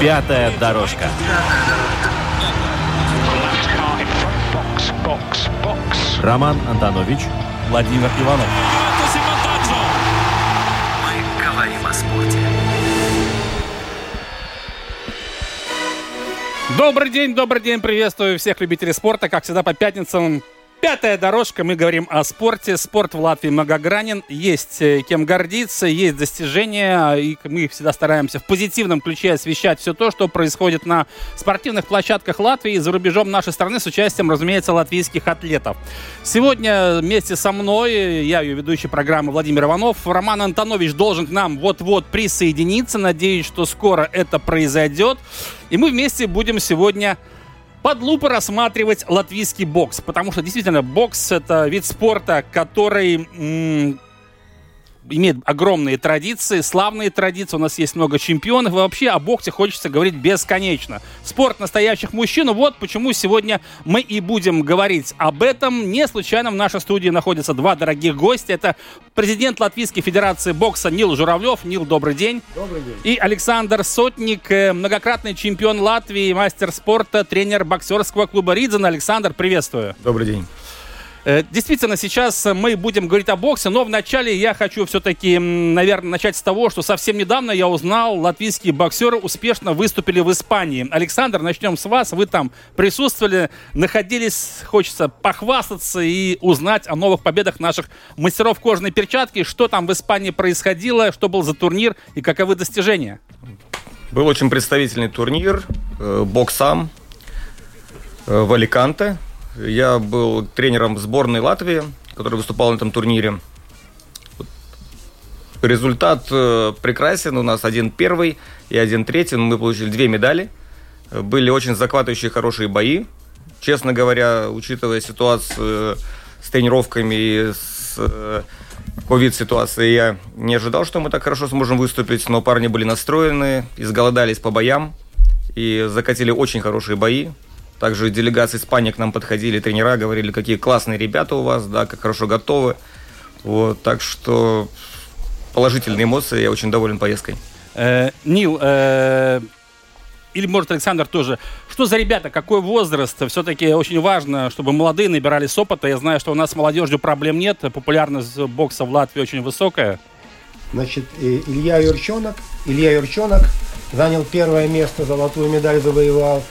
Пятая дорожка. Роман Антонович, Владимир Иванов. Добрый день, добрый день, приветствую всех любителей спорта. Как всегда по пятницам Пятая дорожка, мы говорим о спорте. Спорт в Латвии многогранен, есть э, кем гордиться, есть достижения, и мы всегда стараемся в позитивном ключе освещать все то, что происходит на спортивных площадках Латвии и за рубежом нашей страны с участием, разумеется, латвийских атлетов. Сегодня вместе со мной, я ее ведущий программы Владимир Иванов, Роман Антонович должен к нам вот-вот присоединиться. Надеюсь, что скоро это произойдет. И мы вместе будем сегодня под лупой рассматривать латвийский бокс, потому что действительно бокс это вид спорта, который имеет огромные традиции, славные традиции. У нас есть много чемпионов. И вообще о боксе хочется говорить бесконечно. Спорт настоящих мужчин. Вот почему сегодня мы и будем говорить об этом. Не случайно в нашей студии находятся два дорогих гостя. Это президент Латвийской Федерации бокса Нил Журавлев. Нил, добрый день. Добрый день. И Александр Сотник, э, многократный чемпион Латвии, мастер спорта, тренер боксерского клуба Ридзен. Александр, приветствую. Добрый день. Э, действительно, сейчас мы будем говорить о боксе, но вначале я хочу все-таки, наверное, начать с того, что совсем недавно я узнал, латвийские боксеры успешно выступили в Испании. Александр, начнем с вас. Вы там присутствовали, находились, хочется похвастаться и узнать о новых победах наших мастеров кожаной перчатки. Что там в Испании происходило, что был за турнир и каковы достижения? Был очень представительный турнир, э, боксам э, в Аликанте. Я был тренером сборной Латвии, который выступал на этом турнире. Результат э, прекрасен. У нас один первый и один третий. Мы получили две медали. Были очень захватывающие хорошие бои. Честно говоря, учитывая ситуацию с тренировками и с э, ковид-ситуацией, я не ожидал, что мы так хорошо сможем выступить, но парни были настроены, изголодались по боям и закатили очень хорошие бои. Также делегации Испании к нам подходили, тренера говорили, какие классные ребята у вас, да, как хорошо готовы. Вот, так что положительные эмоции, я очень доволен поездкой. Э, Нил, э, или, может, Александр тоже. Что за ребята, какой возраст? Все-таки очень важно, чтобы молодые набирались опыта. Я знаю, что у нас с молодежью проблем нет. Популярность бокса в Латвии очень высокая. Значит, Илья Юрчонок, Илья Юрчонок занял первое место, золотую медаль завоевал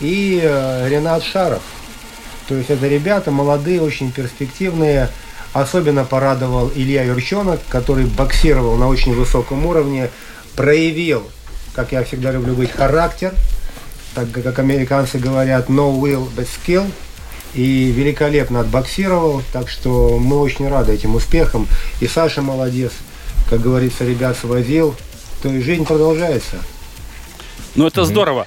и э, Ренат Шаров. То есть это ребята молодые, очень перспективные. Особенно порадовал Илья Юрчонок, который боксировал на очень высоком уровне, проявил, как я всегда люблю быть, характер, так как американцы говорят, no will, but skill, и великолепно отбоксировал, так что мы очень рады этим успехам. И Саша молодец, как говорится, ребят свозил, то есть жизнь продолжается. Ну это здорово.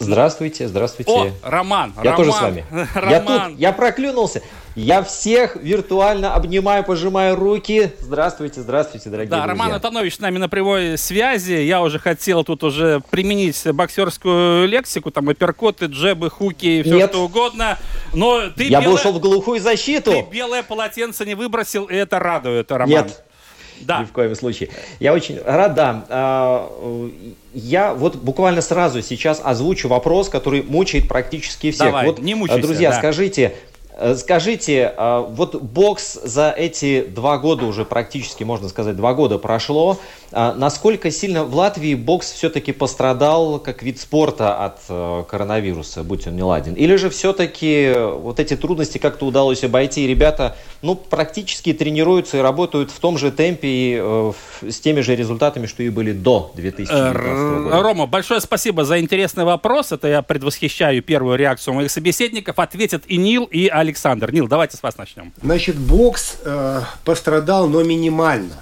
Здравствуйте, здравствуйте. О, Роман. Я Роман, тоже с вами. Роман. Я тут, я проклюнулся. Я всех виртуально обнимаю, пожимаю руки. Здравствуйте, здравствуйте, дорогие да, друзья. Роман Антонович с нами на прямой связи. Я уже хотел тут уже применить боксерскую лексику, там апперкоты, джебы, хуки и все Нет. что угодно. Но ты Я белое, бы ушел в глухую защиту. ты белое полотенце не выбросил, и это радует, Роман. Нет, Да. ни в коем случае. Я очень рад, да. А, Я вот буквально сразу сейчас озвучу вопрос, который мучает практически всех. Давай, вот, не мучайся, друзья, да. скажите, скажите, а, вот бокс за эти два года уже практически, можно сказать, два года прошло. А Насколько сильно в Латвии бокс все-таки пострадал как вид спорта от э, коронавируса, будь он не ладен? Или же все-таки вот эти трудности как-то удалось обойти, и ребята ну, практически тренируются и работают в том же темпе и э, с теми же результатами, что и были до 2019 Р- года? Рома, большое спасибо за интересный вопрос. Это я предвосхищаю первую реакцию моих собеседников. Ответят и Нил, и Александр. Нил, давайте с вас начнем. Значит, бокс э, пострадал, но минимально.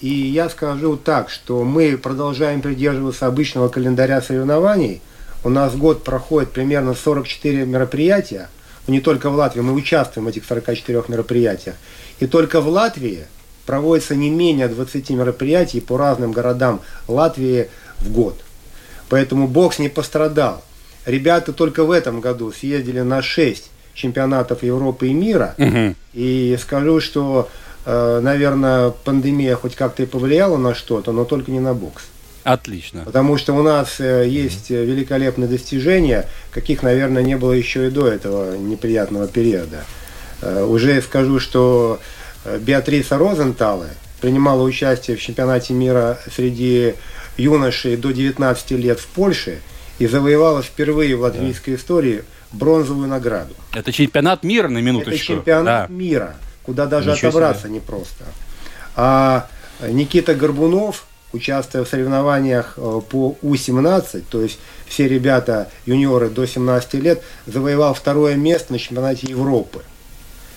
И я скажу так, что мы продолжаем придерживаться обычного календаря соревнований. У нас год проходит примерно 44 мероприятия. Не только в Латвии, мы участвуем в этих 44 мероприятиях. И только в Латвии проводится не менее 20 мероприятий по разным городам Латвии в год. Поэтому бокс не пострадал. Ребята только в этом году съездили на 6 чемпионатов Европы и мира. Мгм. И скажу, что, э, наверное, пандемия хоть как-то и повлияла на что-то, но только не на бокс. Отлично. Потому что у нас э, есть э, великолепные достижения, каких, наверное, не было еще и до этого неприятного периода. Уже скажу, что Беатриса Розентале принимала участие в чемпионате мира среди юношей до 19 лет в Польше и завоевала впервые в латвийской истории бронзовую награду. Это чемпионат мира на минуточку. Это чемпионат Да. мира, куда даже Ничего отобраться непросто. А Никита Горбунов, участвуя в соревнованиях э, по У-17, то есть все ребята, юниоры до 17 лет, завоевал второе место на чемпионате Европы.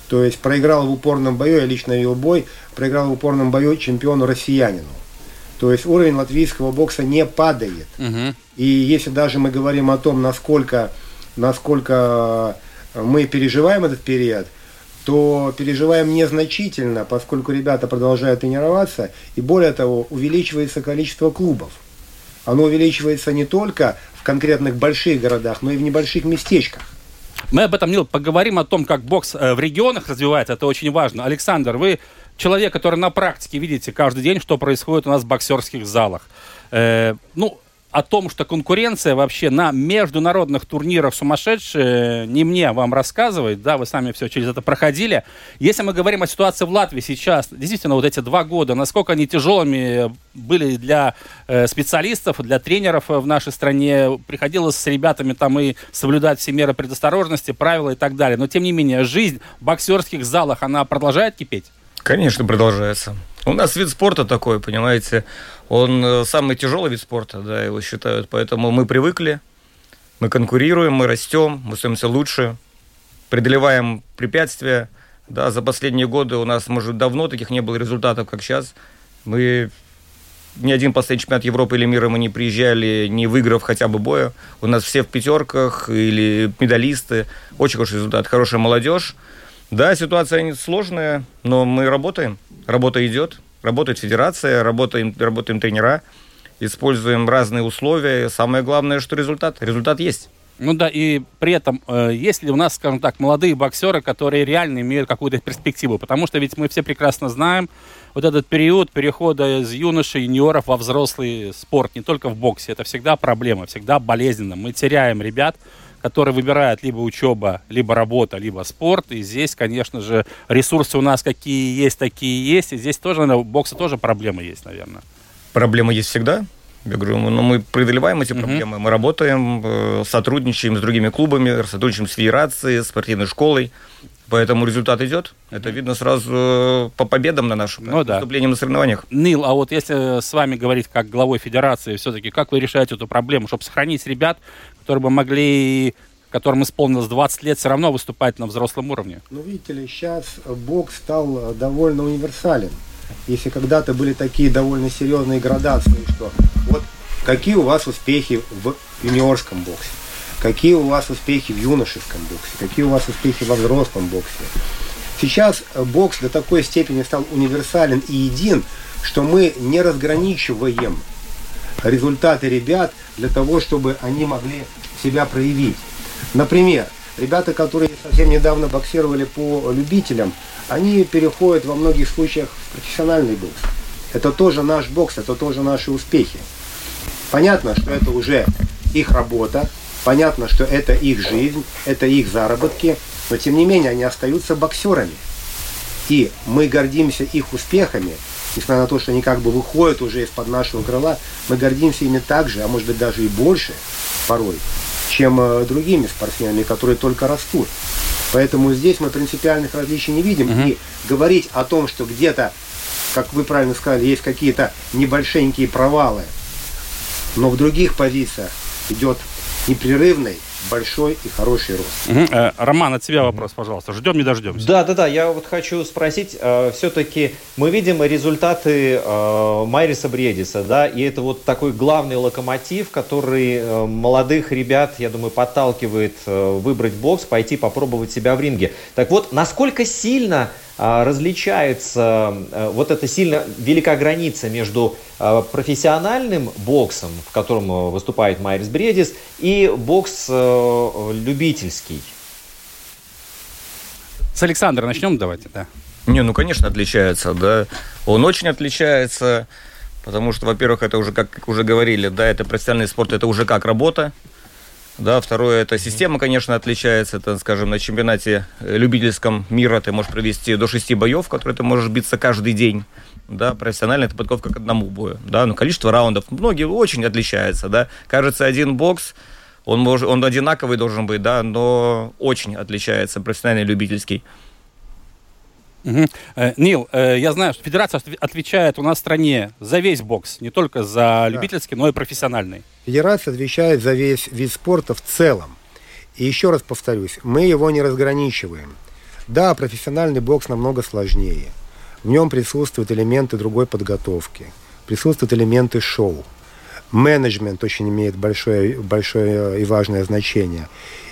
То есть проиграл в упорном бою, я лично вел бой, проиграл в упорном бою чемпиону россиянину. То есть уровень латвийского бокса не падает. Мгм. И если даже мы говорим о том, насколько, насколько мы переживаем этот период, то переживаем незначительно, поскольку ребята продолжают тренироваться, и более того, увеличивается количество клубов. Оно увеличивается не только в конкретных больших городах, но и в небольших местечках. Мы об этом, Нил, поговорим о том, как бокс э, в регионах развивается. Это очень важно. Александр, вы человек, который на практике видите каждый день, что происходит у нас в боксерских залах. Э, ну, о том, что конкуренция вообще на международных турнирах сумасшедшая, не мне вам рассказывать, да, вы сами все через это проходили. Если мы говорим о ситуации в Латвии сейчас, действительно, вот эти два года, насколько они тяжелыми были для э, специалистов, для тренеров э, в нашей стране, приходилось с ребятами там и соблюдать все меры предосторожности, правила и так далее. Но, тем не менее, жизнь в боксерских залах, она продолжает кипеть? Конечно, продолжается. У нас вид спорта такой, понимаете, он э, самый тяжелый вид спорта, да, его считают, поэтому мы привыкли, мы конкурируем, мы растем, мы становимся лучше, преодолеваем препятствия, да, за последние годы у нас, может, давно таких не было результатов, как сейчас. Мы ни один последний чемпионат Европы или мира мы не приезжали, не выиграв хотя бы боя. У нас все в пятерках или медалисты. Очень хороший результат, хорошая молодежь. Да, ситуация сложная, но мы работаем. Работа идет. Работает федерация, работаем, работаем тренера, используем разные условия. Самое главное, что результат. Результат есть. Ну да, и при этом, э, есть ли у нас, скажем так, молодые боксеры, которые реально имеют какую-то перспективу? Потому что ведь мы все прекрасно знаем, вот этот период перехода из юношей, юниоров во взрослый спорт, не только в боксе, это всегда проблема, всегда болезненно. Мы теряем ребят, которые выбирают либо учеба, либо работа, либо спорт. И здесь, конечно же, ресурсы у нас какие есть, такие есть. И здесь тоже, наверное, в боксе тоже проблемы есть, наверное. Проблемы есть всегда. Я говорю, ну, но мы преодолеваем эти проблемы. Мы работаем, э, сотрудничаем с другими клубами, сотрудничаем с федерацией, с спортивной школой. Поэтому результат идет. Это видно сразу э, по победам на нашем Ну да. на соревнованиях. Нил, а вот если с вами говорить как главой федерации, все-таки как вы решаете эту проблему, чтобы сохранить ребят, которые бы могли, которым исполнилось 20 лет, все равно выступать на взрослом уровне? Ну, видите ли, сейчас бокс стал э, довольно универсален. Если когда-то были такие довольно серьезные градации, что вот какие у вас успехи в юниорском боксе, какие у вас успехи в юношеском боксе, какие у вас успехи во взрослом боксе. Сейчас э, бокс до такой степени стал универсален и един, что мы не разграничиваем результаты ребят для того, чтобы они могли себя проявить. Например, ребята, которые совсем недавно боксировали по любителям, они переходят во многих случаях в профессиональный бокс. Это тоже наш бокс, это тоже наши успехи. Понятно, что это уже их работа, понятно, что это их жизнь, это их заработки, но тем не менее они остаются боксерами. И мы гордимся их успехами, несмотря на то, что они как бы выходят уже из-под нашего крыла, мы гордимся ими так же, а может быть даже и больше порой, чем э, другими спортсменами, которые только растут. Поэтому здесь мы принципиальных различий не видим. Мгм. И говорить о том, что где-то, как вы правильно сказали, есть какие-то небольшенькие провалы, но в других позициях идет непрерывный большой и хороший рост. Угу. Э, Роман, от тебя вопрос, пожалуйста. Ждем, не дождемся. Да, да, да. Я вот хочу спросить, э, все-таки мы видим результаты э, Майриса Бредиса, да, и это вот такой главный локомотив, который э, молодых ребят, я думаю, подталкивает э, выбрать бокс, пойти попробовать себя в ринге. Так вот, насколько сильно различается э, вот эта сильно велика граница между э, профессиональным боксом, в котором э, выступает Майрис Бредис, и бокс любительский. С Александра начнем давайте, да. Не, ну, конечно, отличается, да. Он очень отличается, потому что, во-первых, это уже, как уже говорили, да, это профессиональный спорт, это уже как работа, да, второе, это система, конечно, отличается. Это, скажем, на чемпионате э, любительском мира ты можешь провести до шести боев, которые ты можешь биться каждый день. Да, профессионально это подготовка к одному бою. Да, но количество раундов, многие очень отличаются. Да. Кажется, один бокс, он, может, он одинаковый должен быть, да, но очень отличается профессиональный любительский. Угу. Нил, э, я знаю, что федерация отвечает у нас в стране за весь бокс, не только за да. любительский, но и профессиональный. Федерация отвечает за весь вид спорта в целом. И еще раз повторюсь, мы его не разграничиваем. Да, профессиональный бокс намного сложнее. В нем присутствуют элементы другой подготовки, присутствуют элементы шоу. Менеджмент очень имеет большое, большое и важное значение.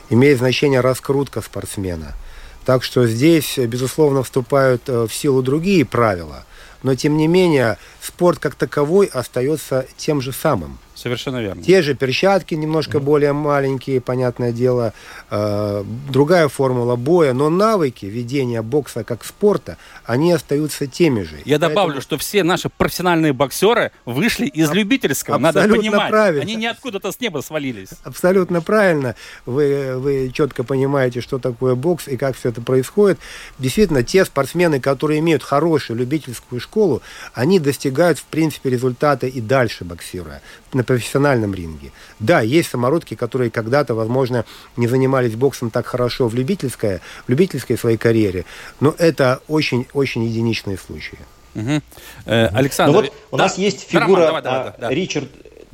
Имеет значение раскрутка спортсмена – так что здесь, безусловно, вступают э, в силу другие правила. Но, тем не менее, спорт как таковой остается тем же самым. Совершенно верно. Те же перчатки, немножко более маленькие, понятное дело, э, другая формула боя, но навыки ведения бокса как спорта, они остаются теми же. Я Поэтому... добавлю, что все наши профессиональные боксеры вышли из а- любительского, Абсолютно надо понимать. Правильно. Они не откуда-то с неба свалились. Абсолютно правильно. Вы, вы четко понимаете, что такое бокс и как все это происходит. Действительно, те спортсмены, которые имеют хорошую любительскую школу, они достигают, в принципе, результата и дальше боксируя профессиональном ринге. Да, есть самородки, которые когда-то, возможно, не занимались боксом так хорошо в любительской, в любительской своей карьере, но это очень-очень единичные случаи. Угу. Э, Александр, ну вот у да, нас есть фигура Роман, давай, давай, да, Ричард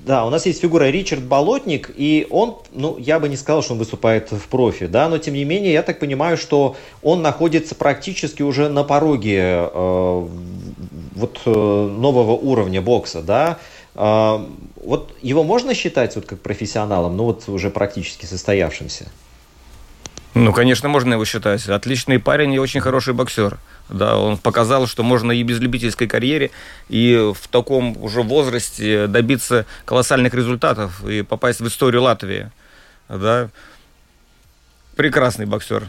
да, у нас есть фигура Ричард Болотник, и он, ну, я бы не сказал, что он выступает в профи, да, но тем не менее, я так понимаю, что он находится практически уже на пороге э, вот э, нового уровня бокса, да. Э, вот его можно считать вот как профессионалом, ну вот уже практически состоявшимся? Ну, конечно, можно его считать. Отличный парень и очень хороший боксер. Да, он показал, что можно и без любительской карьеры, и в таком уже возрасте добиться колоссальных результатов и попасть в историю Латвии. Да. Прекрасный боксер.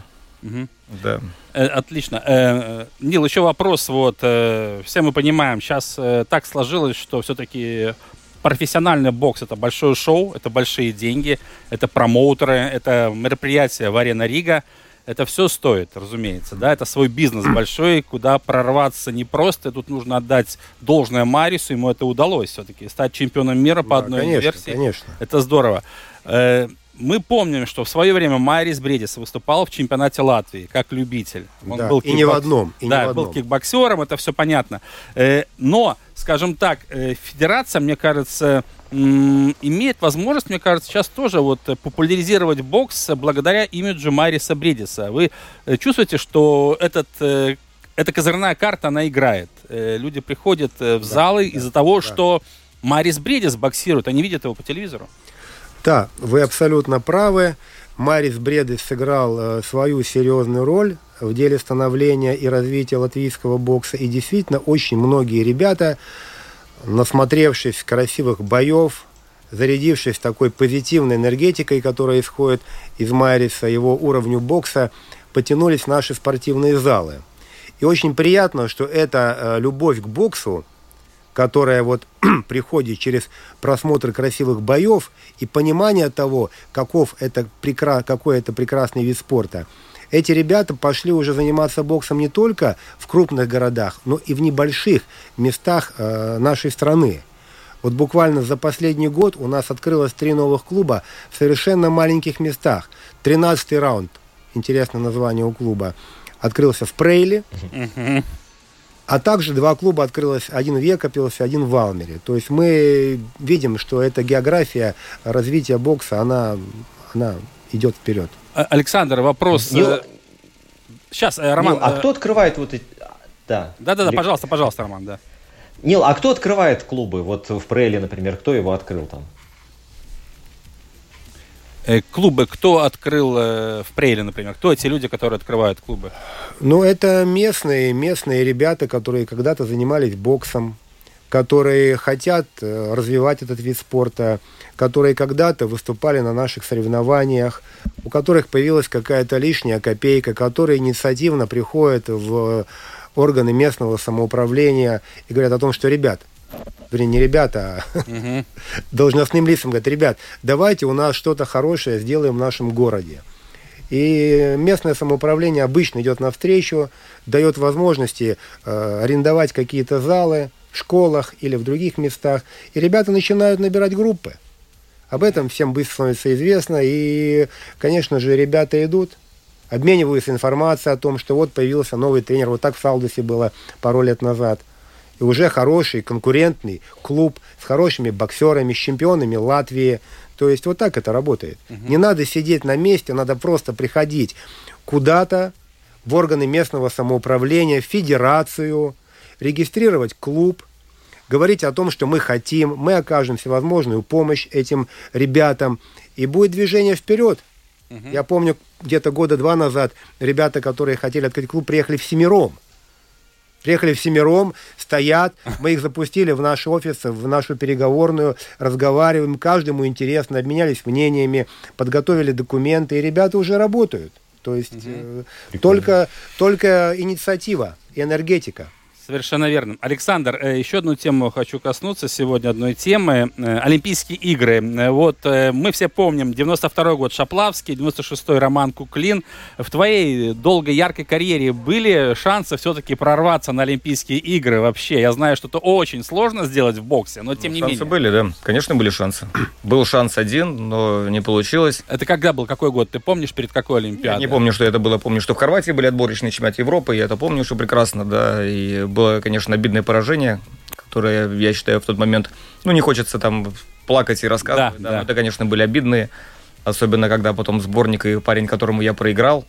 Угу. Да. Э, отлично. Э, Нил, еще вопрос. Вот, э, все мы понимаем, сейчас так сложилось, что все-таки профессиональный бокс это большое шоу, это большие деньги, это промоутеры, это мероприятия в Арена Рига. Это все стоит, разумеется, да, это свой бизнес большой, куда прорваться не просто, тут нужно отдать должное Марису, ему это удалось все-таки, стать чемпионом мира по да, одной конечно, версии. конечно. Это здорово. Мы помним, что в свое время Майрис Бредис выступал в чемпионате Латвии как любитель. Он да, был и не в одном. И да, не в одном. был кикбоксером, это все понятно. Э, но, скажем так, э, федерация, мне кажется, имеет возможность, мне кажется, сейчас тоже вот популяризировать бокс благодаря имиджу Майриса Бредиса. Вы э, чувствуете, что этот эта козырная карта, она играет. Люди приходят в залы да, из-за того, да. что Марис Бредис боксирует, они видят его по телевизору. Да, вы абсолютно правы. Марис Бредес сыграл э, свою серьезную роль в деле становления и развития латвийского бокса. И действительно, очень многие ребята, насмотревшись красивых боев, зарядившись такой позитивной энергетикой, которая исходит из Мариса, его уровню бокса, потянулись в наши спортивные залы. И очень приятно, что эта э, любовь к боксу, которая вот приходит через просмотр красивых боев и понимание того, каков это прекра... какой это прекрасный вид спорта. Эти ребята пошли уже заниматься боксом не только в крупных городах, но и в небольших местах э, нашей страны. Вот буквально за последний год у нас открылось три новых клуба в совершенно маленьких местах. Тринадцатый раунд, интересное название у клуба, открылся в Прейле. А также два клуба открылось, один в Екапилсе, один в Валмере. То есть мы видим, что эта география развития бокса, она, она идет вперед. А, Александр, вопрос. Нил- Сейчас, Роман. Нил, а э, кто открывает вот эти... Да. Да-да-да, Или- пожалуйста, пожалуйста, Роман, да. Нил, а кто открывает клубы? Вот в Прейле, например, кто его открыл там? Э, Клубы кто открыл э, в Прейле, например? Кто эти люди, которые открывают клубы? Ну, это местные, местные ребята, которые когда-то занимались боксом, которые хотят э, развивать этот вид спорта, которые когда-то выступали на наших соревнованиях, у которых появилась какая-то лишняя копейка, которые инициативно приходят в органы местного самоуправления и говорят о том, что ребят, вернее, не ребята, а Мгм. должностным лицам говорят, ребят, давайте у нас что-то хорошее сделаем в нашем городе. И местное самоуправление обычно идет навстречу, дает возможности э, арендовать какие-то залы в школах или в других местах. И ребята начинают набирать группы. Об этом всем быстро становится известно. И, конечно же, ребята идут, обмениваются информацией о том, что вот появился новый тренер. Вот так в Салдусе было пару лет назад. И уже хороший конкурентный клуб с хорошими боксерами, с чемпионами Латвии. То есть вот так это работает. Не надо сидеть на месте, надо просто приходить куда-то в органы местного самоуправления, в федерацию, регистрировать клуб, говорить о том, что мы хотим, мы окажем всевозможную помощь этим ребятам, и будет движение вперед. Я помню, где-то года два назад ребята, которые хотели открыть клуб, приехали в Семером. Приехали в Семером, стоят, мы их запустили в наш офис, в нашу переговорную, разговариваем, каждому интересно, обменялись мнениями, подготовили документы, и ребята уже работают. То есть э, только, только инициатива и энергетика. Совершенно верно. Александр, э, еще одну тему хочу коснуться сегодня, одной темы. Э, Олимпийские игры. Э, Вот мы все помним, 92 год Шаплавский, 96-й Роман Куклин. В твоей долгой, яркой карьере были шансы все-таки прорваться на Олимпийские игры вообще? Я знаю, что это очень сложно сделать в боксе, но тем не шансы менее. были, да. Конечно, были шансы. Был шанс один, но не получилось. Это когда был? Какой год? Ты помнишь, перед какой Я Олимпиадой? не помню, что это было. Помню, что в Хорватии были отборочные чемпионаты Европы. Я это помню, что прекрасно, да. И было, конечно, обидное поражение, которое, я считаю, в тот момент... Ну, не хочется там плакать и рассказывать. Да, Да, да. но это, конечно, были обидные. Особенно, когда потом сборник и парень, которому я проиграл,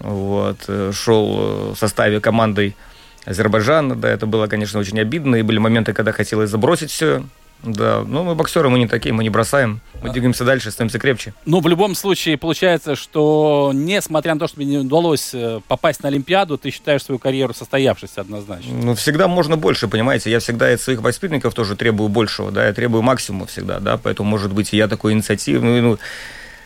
вот, э, шел э, в составе командой Азербайджана. Да, это было, конечно, очень обидно. И были моменты, когда хотелось забросить все. Да, но мы боксеры, мы не такие, мы не бросаем. Мы двигаемся дальше, становимся крепче. Ну, в любом случае, получается, что несмотря на то, что мне не удалось э, попасть на Олимпиаду, ты считаешь свою карьеру состоявшейся однозначно. Ну, всегда можно больше, понимаете. Я всегда от своих воспитанников тоже требую большего, да, я требую максимума всегда, да, поэтому, может быть, я такой инициативный, ну,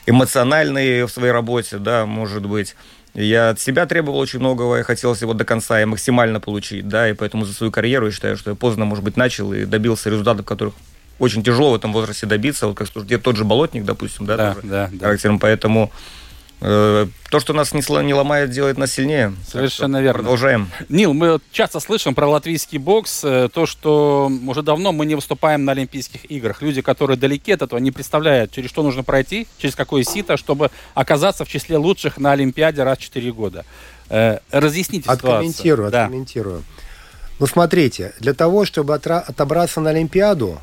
эмоциональный в своей работе, да, может быть. Я от себя требовал очень многого, я хотел его до конца и максимально получить, да, и поэтому за свою карьеру я считаю, что я поздно, может быть, начал и добился результатов, которых очень тяжело в этом возрасте добиться, вот как где тот же Болотник, допустим, да, Да, тоже да, да. характером, поэтому то, что нас не, ломает, делает нас сильнее. Совершенно верно. Продолжаем. Нил, мы часто слышим про латвийский бокс, э, то, что уже давно мы не выступаем на Олимпийских играх. Люди, которые далеки от этого, не представляют, через что нужно пройти, через какое сито, чтобы оказаться в числе лучших на Олимпиаде раз в 4 года. Э, разъясните Откомментирую, ситуацию. Да. откомментирую. Ну, смотрите, для того, чтобы отра- отобраться на Олимпиаду,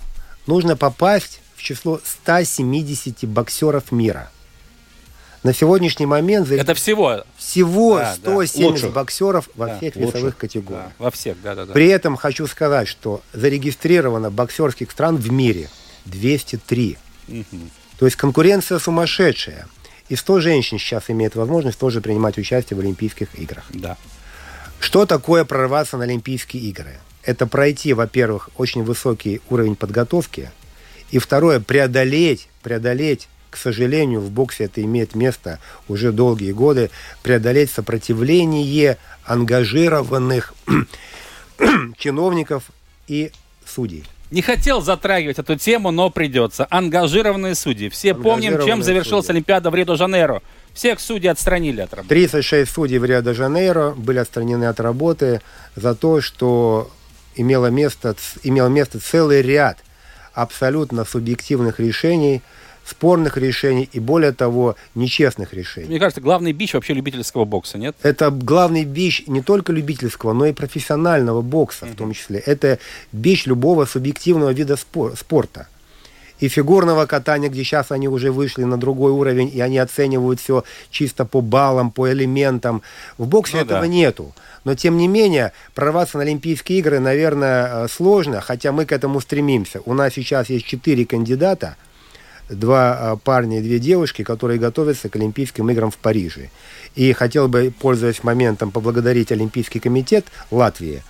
нужно попасть в число 170 боксеров мира. На сегодняшний момент за- Это всего. всего Да, да. 170 Лучших. боксеров во Да, всех лучших. весовых категориях. Да, во всех, да, да, да. При этом хочу сказать, что зарегистрировано боксерских стран в мире 203. Мгм. То есть конкуренция сумасшедшая. И 100 женщин сейчас имеют возможность тоже принимать участие в Олимпийских играх. Да. Что такое прорваться на Олимпийские игры? Это пройти, во-первых, очень высокий уровень подготовки, и второе, преодолеть, преодолеть, к сожалению, в боксе это имеет место уже долгие годы, преодолеть сопротивление ангажированных чиновников и судей. Не хотел затрагивать эту тему, но придется. Ангажированные судьи. Все помним, чем Ангажированные завершилась судьи. Олимпиада в Рио-де-Жанейро. Всех судей отстранили от работы. 36 судей в Рио-де-Жанейро были отстранены от работы за то, что имело место, имел место целый ряд абсолютно субъективных решений, спорных решений и, более того, нечестных решений. Мне кажется, главный бич вообще любительского бокса, нет? Это главный бич не только любительского, но и профессионального бокса в том числе. Это бич любого субъективного вида спор- спорта. и фигурного катания, где сейчас они уже вышли на другой уровень, и они оценивают все чисто по баллам, по элементам. В боксе ну, этого да. нету. Но, тем не менее, прорваться на Олимпийские игры, наверное, э, сложно, хотя мы к этому стремимся. У нас сейчас есть четыре кандидата, два э, парня и две девушки, которые готовятся к Олимпийским играм в Париже. И хотел бы, пользуясь моментом, поблагодарить Олимпийский комитет Латвии,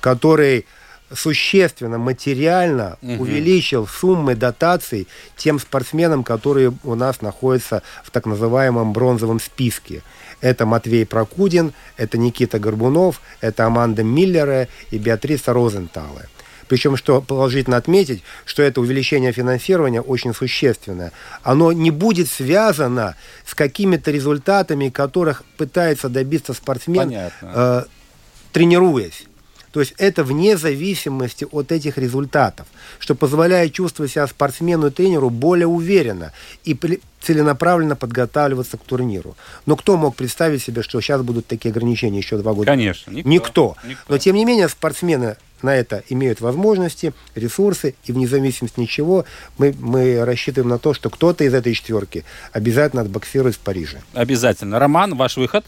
который существенно материально угу. увеличил суммы дотаций тем спортсменам, которые у нас находятся в так называемом бронзовом списке. Это Матвей Прокудин, это Никита Горбунов, это Аманда Миллера и Беатриса Розенталы. Причем, что положительно отметить, что это увеличение финансирования очень существенное. Оно не будет связано с какими-то результатами, которых пытается добиться спортсмен, э, тренируясь. То есть это вне зависимости от этих результатов, что позволяет чувствовать себя спортсмену и тренеру более уверенно и целенаправленно подготавливаться к турниру. Но кто мог представить себе, что сейчас будут такие ограничения еще два года? Конечно, никто. Никто. никто. Но тем не менее спортсмены на это имеют возможности, ресурсы, и вне зависимости ничего мы, мы рассчитываем на то, что кто-то из этой четверки обязательно отбоксирует в Париже. Обязательно. Роман, ваш выход?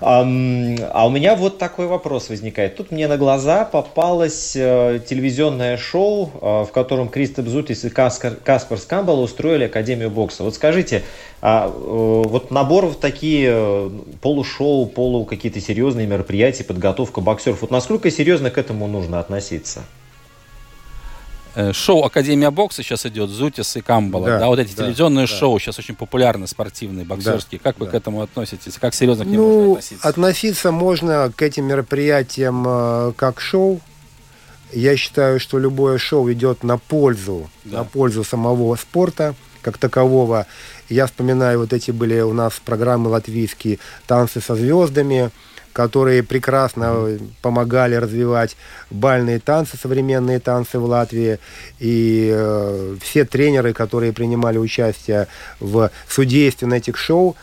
А, у меня вот такой вопрос возникает. Тут мне на глаза попалось э, телевизионное шоу, э, в котором Кристоп Зутис и Каскар, Каспар Скамбал устроили Академию бокса. Вот скажите, а, э, вот набор в такие полушоу, полу какие-то серьезные мероприятия, подготовка боксеров, вот насколько серьезно к этому нужно относиться? Э, шоу Академия бокса сейчас идет, Зутис и Камбала, да, да вот эти да, телевизионные да. шоу сейчас очень популярны, спортивные, боксерские. Да, как вы да. к этому относитесь? Как серьезно к ним ну, можно относиться? Относиться можно к этим мероприятиям э, как шоу. Я считаю, что любое шоу идет на пользу, да. на пользу самого спорта как такового. Я вспоминаю, вот эти были у нас программы латвийские «Танцы со звездами», которые прекрасно помогали развивать бальные танцы, современные танцы в Латвии. И э, все тренеры, которые принимали участие в судействе на этих шоу,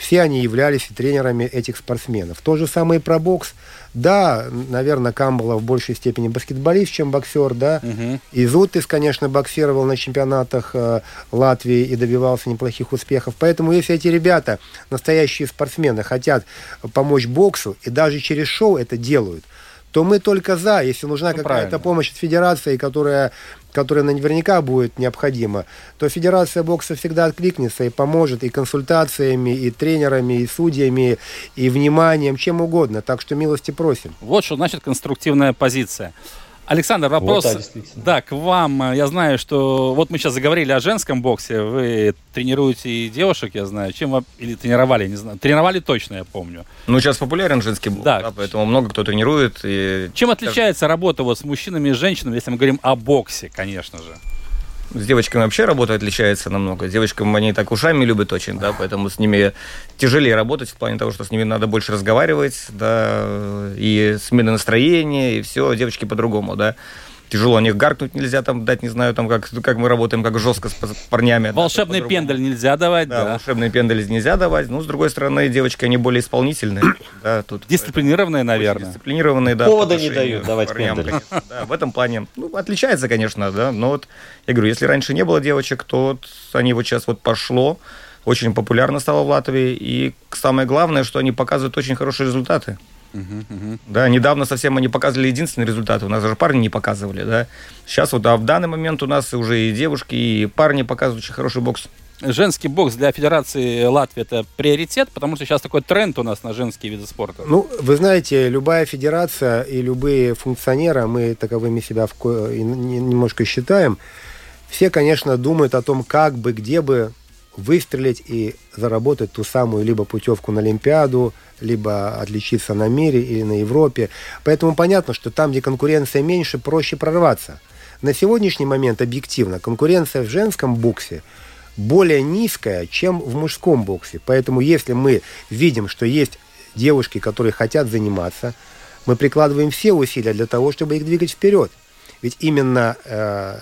все они являлись тренерами этих спортсменов. То же самое и про бокс. Да, наверное, Камбала в большей степени баскетболист, чем боксер, да. Угу. И Зутис, конечно, боксировал на чемпионатах э, Латвии и добивался неплохих успехов. Поэтому если эти ребята, настоящие спортсмены, хотят помочь боксу и даже через шоу это делают, то мы только за, если нужна ну, какая-то помощь от федерации, которая, которая наверняка будет необходима, то федерация бокса всегда откликнется и поможет и консультациями, и тренерами, и судьями, и вниманием, чем угодно. Так что милости просим. Вот что значит конструктивная позиция. Александр, вопрос вот, да, к вам. Я знаю, что вот мы сейчас заговорили о женском боксе. Вы тренируете и девушек, я знаю. Чем вы или тренировали, не знаю. Тренировали точно, я помню. Ну, сейчас популярен женский бокс, да. да поэтому много кто тренирует. И... Чем отличается работа вот с мужчинами и женщинами, если мы говорим о боксе, конечно же? С девочками вообще работа отличается намного. С девочками они так ушами любят очень, да, поэтому с ними тяжелее работать в плане того, что с ними надо больше разговаривать, да, и смены настроения, и все, девочки по-другому, да тяжело, о них гаркнуть нельзя, там дать, не знаю, там как, как мы работаем, как жестко с парнями. Волшебный да, пендель нельзя давать, да. да. Волшебный пендель нельзя давать. Ну, с другой стороны, девочки, они более исполнительные. да, тут, Дисциплинированные, наверное. Дисциплинированные, да. Повода не дают давать парням, пендель. Да, в этом плане, ну, отличается, конечно, да, но вот, я говорю, если раньше не было девочек, то вот они вот сейчас вот пошло, очень популярно стало в Латвии, и самое главное, что они показывают очень хорошие результаты. Uh-huh, uh-huh. Да, недавно совсем они показывали единственный результат. У нас даже парни не показывали, да. Сейчас вот, а в данный момент у нас уже и девушки, и парни показывают очень хороший бокс. Женский бокс для Федерации Латвии это приоритет, потому что сейчас такой тренд у нас на женские виды спорта. Ну, вы знаете, любая федерация и любые функционеры, мы таковыми себя в ко... немножко считаем, все, конечно, думают о том, как бы, где бы выстрелить и заработать ту самую либо путевку на Олимпиаду, либо отличиться на мире или на Европе. Поэтому понятно, что там, где конкуренция меньше, проще прорваться. На сегодняшний момент объективно конкуренция в женском боксе более низкая, чем в мужском боксе. Поэтому если мы видим, что есть девушки, которые хотят заниматься, мы прикладываем все усилия для того, чтобы их двигать вперед. Ведь именно э,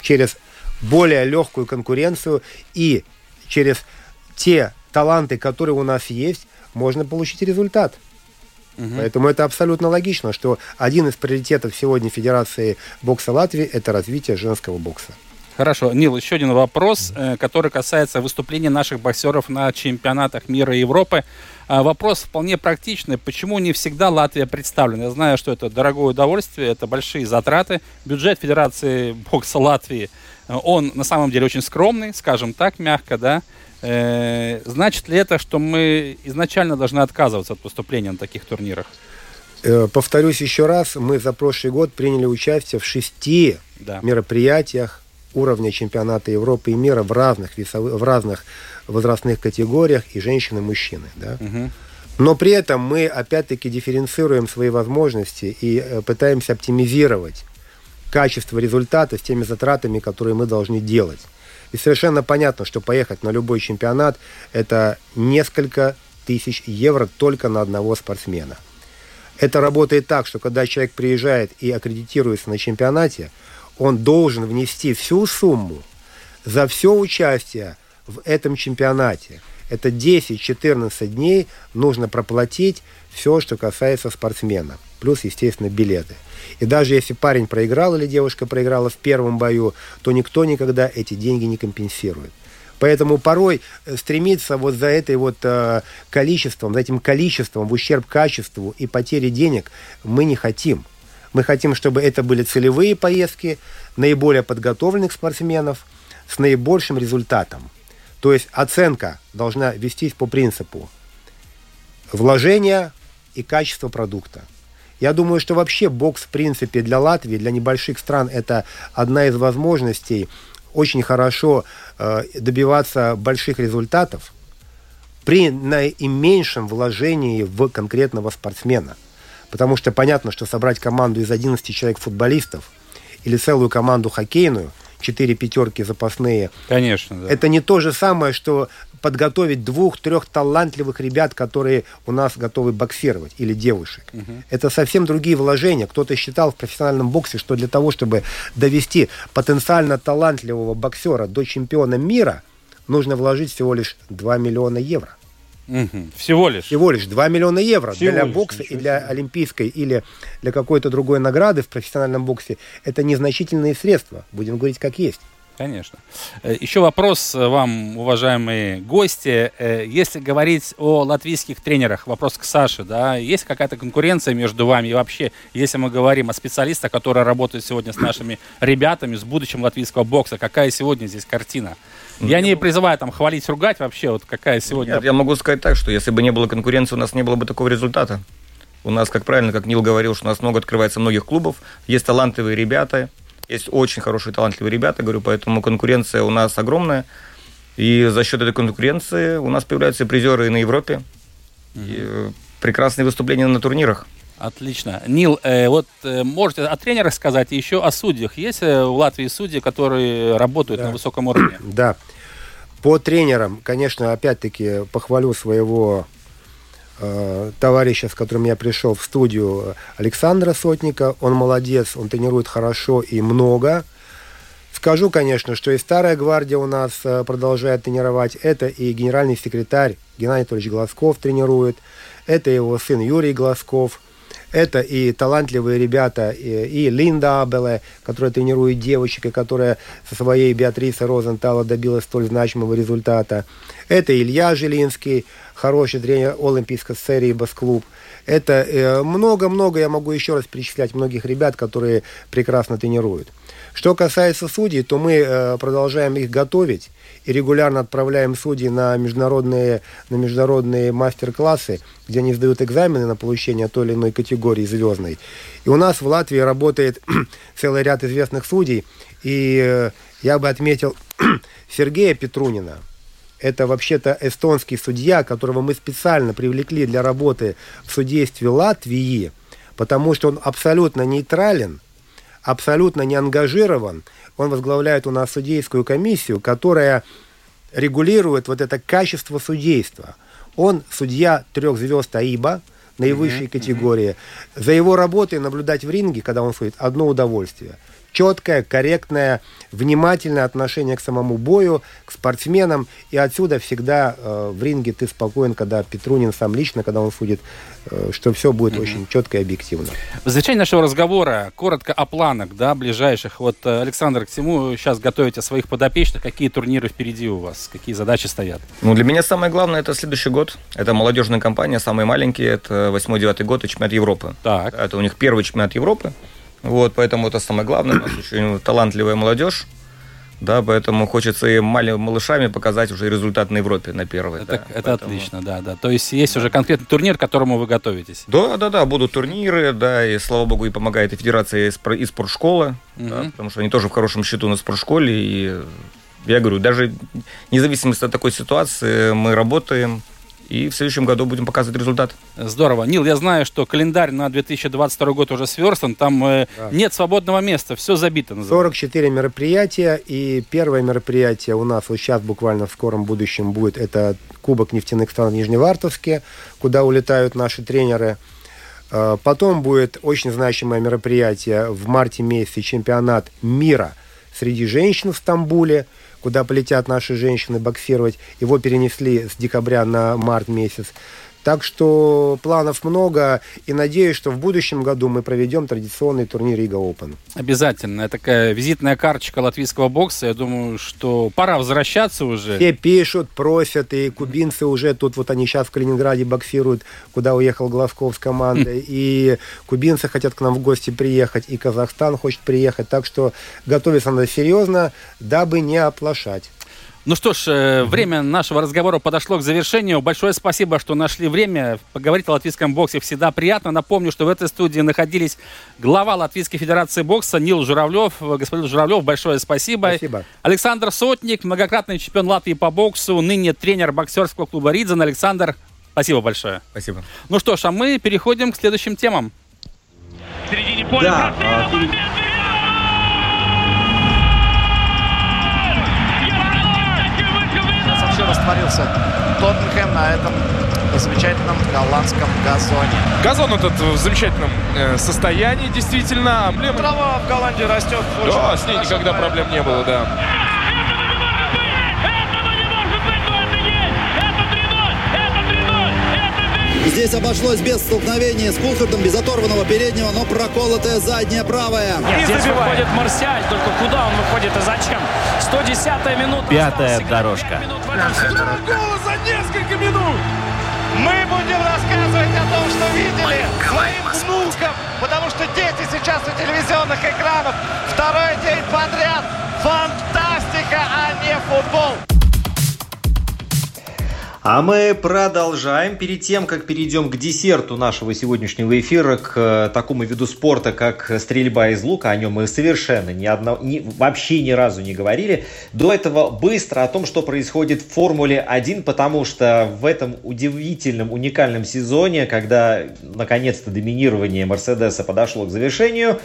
через более легкую конкуренцию и через те таланты, которые у нас есть, можно получить результат. Угу. Поэтому это абсолютно логично, что один из приоритетов сегодня Федерации бокса Латвии – это развитие женского бокса. Хорошо. Нил, еще один вопрос, э, который касается выступления наших боксеров на чемпионатах мира и Европы. А, вопрос вполне практичный. Почему не всегда Латвия представлена? Я знаю, что это дорогое удовольствие, это большие затраты. Бюджет Федерации бокса Латвии, он на самом деле очень скромный, скажем так, мягко, да. Э, значит ли это, что мы изначально должны отказываться от выступления на таких турнирах? Повторюсь еще раз, мы за прошлый год приняли участие в шести да. мероприятиях уровня чемпионата Европы и мира в разных, весовых, в разных возрастных категориях и женщины, и мужчины. Да? Угу. Но при этом мы опять-таки дифференцируем свои возможности и э, пытаемся оптимизировать качество результата с теми затратами, которые мы должны делать. И совершенно понятно, что поехать на любой чемпионат – это несколько тысяч евро только на одного спортсмена. Это работает так, что когда человек приезжает и аккредитируется на чемпионате – он должен внести всю сумму за все участие в этом чемпионате. Это 10-14 дней нужно проплатить все, что касается спортсмена. Плюс, естественно, билеты. И даже если парень проиграл или девушка проиграла в первом бою, то никто никогда эти деньги не компенсирует. Поэтому порой э, стремиться вот за этой вот э, количеством, за этим количеством в ущерб качеству и потере денег мы не хотим. Мы хотим, чтобы это были целевые поездки наиболее подготовленных спортсменов с наибольшим результатом. То есть оценка должна вестись по принципу вложения и качества продукта. Я думаю, что вообще бокс, в принципе, для Латвии, для небольших стран, это одна из возможностей очень хорошо э, добиваться больших результатов при наименьшем вложении в конкретного спортсмена – Потому что понятно, что собрать команду из 11 человек футболистов или целую команду хоккейную, 4 пятерки запасные. Конечно, да. Это не то же самое, что подготовить двух-трех талантливых ребят, которые у нас готовы боксировать, или девушек. Угу. Это совсем другие вложения. Кто-то считал в профессиональном боксе, что для того, чтобы довести потенциально талантливого боксера до чемпиона мира, нужно вложить всего лишь 2 миллиона евро. Угу. Всего лишь? Всего лишь 2 миллиона евро Всего для лишь, бокса и для олимпийской или для какой-то другой награды в профессиональном боксе. Это незначительные средства, будем говорить как есть. Конечно. Э, еще вопрос э, вам, уважаемые гости. Э, если говорить о латвийских тренерах, вопрос к Саше, да, есть какая-то конкуренция между вами? И вообще, если мы говорим о специалистах, которые работают сегодня с нашими ребятами, с будущим латвийского бокса, какая сегодня здесь картина? Я не призываю там хвалить, ругать вообще, вот какая сегодня... Нет, я могу сказать так, что если бы не было конкуренции, у нас не было бы такого результата. У нас, как правильно, как Нил говорил, что у нас много открывается многих клубов, есть талантливые ребята, есть очень хорошие талантливые ребята, говорю, поэтому конкуренция у нас огромная. И за счет этой конкуренции у нас появляются призеры и на Европе. Угу. И э, прекрасные выступления на турнирах. Отлично. Нил, э, вот э, можете о тренерах сказать, и еще о судьях. Есть э, в Латвии судьи, которые работают да. на высоком уровне? Да. По тренерам, конечно, опять-таки похвалю своего э, товарища, с которым я пришел в студию, Александра Сотника. Он молодец, он тренирует хорошо и много. Скажу, конечно, что и старая гвардия у нас э, продолжает тренировать. Это и генеральный секретарь Геннадий Анатольевич Глазков тренирует. Это его сын Юрий Глазков – это и талантливые ребята, и, и Линда Абеле, которая тренирует девочек, и которая со своей Беатрисой Розентала добилась столь значимого результата. Это Илья Жилинский, хороший тренер Олимпийской серии Бас-клуб. Это э, много-много, я могу еще раз перечислять многих ребят, которые прекрасно тренируют. Что касается судей, то мы э, продолжаем их готовить и регулярно отправляем судей на международные, на международные мастер-классы, где они сдают экзамены на получение той или иной категории звездной. И у нас в Латвии работает целый ряд известных судей, и э, я бы отметил Сергея Петрунина. Это вообще-то эстонский судья, которого мы специально привлекли для работы в судействе Латвии, потому что он абсолютно нейтрален – абсолютно не ангажирован. Он возглавляет у нас судейскую комиссию, которая регулирует вот это качество судейства. Он судья трех звезд АИБа, наивысшей mm-hmm. категории. За его работой наблюдать в ринге, когда он судит, одно удовольствие. Четкое, корректное, внимательное отношение к самому бою, к спортсменам. И отсюда всегда э, в ринге ты спокоен, когда Петрунин сам лично, когда он судит, э, что все будет mm-hmm. очень четко и объективно. В завершении нашего разговора коротко о планах да, ближайших. Вот, э, Александр, к всему сейчас готовите своих подопечных. Какие турниры впереди у вас? Какие задачи стоят? Ну, для меня самое главное это следующий год. Это молодежная компания, самые маленькие, это 8-9 год и чемпионат Европы. Так. Это у них первый чемпионат Европы. Вот, поэтому это самое главное. У нас очень талантливая молодежь. Да, поэтому хочется и маленькими малышами показать уже результат на Европе на первый. Это, да, это поэтому... отлично, да, да. То есть есть уже конкретный турнир, к которому вы готовитесь. Да, да, да, будут турниры, да, и слава богу, и помогает и Федерация, и спортшкола, Мгм. да, потому что они тоже в хорошем счету на спортшколе, и я говорю, даже независимо от такой ситуации, мы работаем, и в следующем году будем показывать результат. Здорово. Нил, я знаю, что календарь на 2022 год уже сверстан. Там э, Да. нет свободного места, все забито. называется. 44 мероприятия, и первое мероприятие у нас вот сейчас буквально в скором будущем будет, это Кубок нефтяных стран в Нижневартовске, куда улетают наши тренеры. Э, Потом будет очень значимое мероприятие в марте месяце, чемпионат мира среди женщин в Стамбуле, куда полетят наши женщины боксировать. Его перенесли с декабря на март месяц. Так что планов много, и надеюсь, что в будущем году мы проведем традиционный турнир Рига Open. Обязательно. Такая визитная карточка латвийского бокса. Я думаю, что пора возвращаться уже. Все пишут, просят, и кубинцы уже тут, вот они сейчас в Калининграде боксируют, куда уехал Глазков с командой, и кубинцы хотят к нам в гости приехать, и Казахстан хочет приехать, так что готовиться надо серьезно, дабы не оплошать. Ну что ж, э, время нашего разговора подошло к завершению. Большое спасибо, что нашли время поговорить о латвийском боксе. Всегда приятно. Напомню, что в этой студии находились глава Латвийской Федерации бокса Нил Журавлев. Господин Журавлев, большое спасибо. Спасибо. Александр Сотник, многократный чемпион Латвии по боксу, ныне тренер боксерского клуба Ридзен. Александр, спасибо большое. Спасибо. Ну что ж, а мы переходим к следующим темам. В середине поля Да, прострел, а, момент, Растворился Тоттенхэм на этом замечательном голландском газоне. Газон этот в замечательном э, состоянии, действительно. Эмблема... Трава в Голландии растет очень Да, с ней никогда да. проблем не было, да. Этого не может быть, но это есть! Это 3-0! Это 3-0! Это 3 Здесь обошлось без столкновения с Кулхартом, без оторванного переднего, но проколотая задняя правая. Здесь выходит Марсиаль, только куда он выходит и зачем? 110-я минута. Пятая дорожка. минут. Гола за несколько минут! Мы будем рассказывать о том, что видели своим внукам, потому что дети сейчас у телевизионных экранов. Второй день подряд. Фантастика, а не футбол. А мы продолжаем. Перед тем, как перейдем к десерту нашего сегодняшнего эфира, к э, такому виду спорта, как стрельба из лука, о нем мы совершенно ни одно, ни, вообще ни разу не говорили. До этого быстро о том, что происходит в Формуле 1, потому что в этом удивительном, уникальном сезоне, когда наконец-то доминирование Мерседеса подошло к завершению,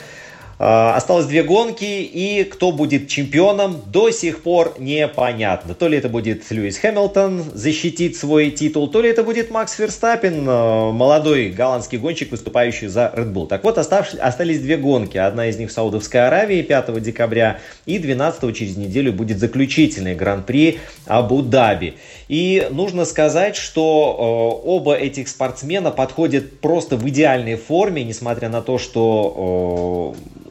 Осталось две гонки, и кто будет чемпионом, до сих пор непонятно. То ли это будет Льюис Хэмилтон защитить свой титул, то ли это будет Макс Ферстаппин, э, молодой голландский гонщик, выступающий за Red Bull. Так вот, остались две гонки. Одна из них в Саудовской Аравии 5 декабря, и 12 через неделю будет заключительный гран-при Абу-Даби. И нужно сказать, что э, оба этих спортсмена подходят просто в идеальной форме, несмотря на то, что э,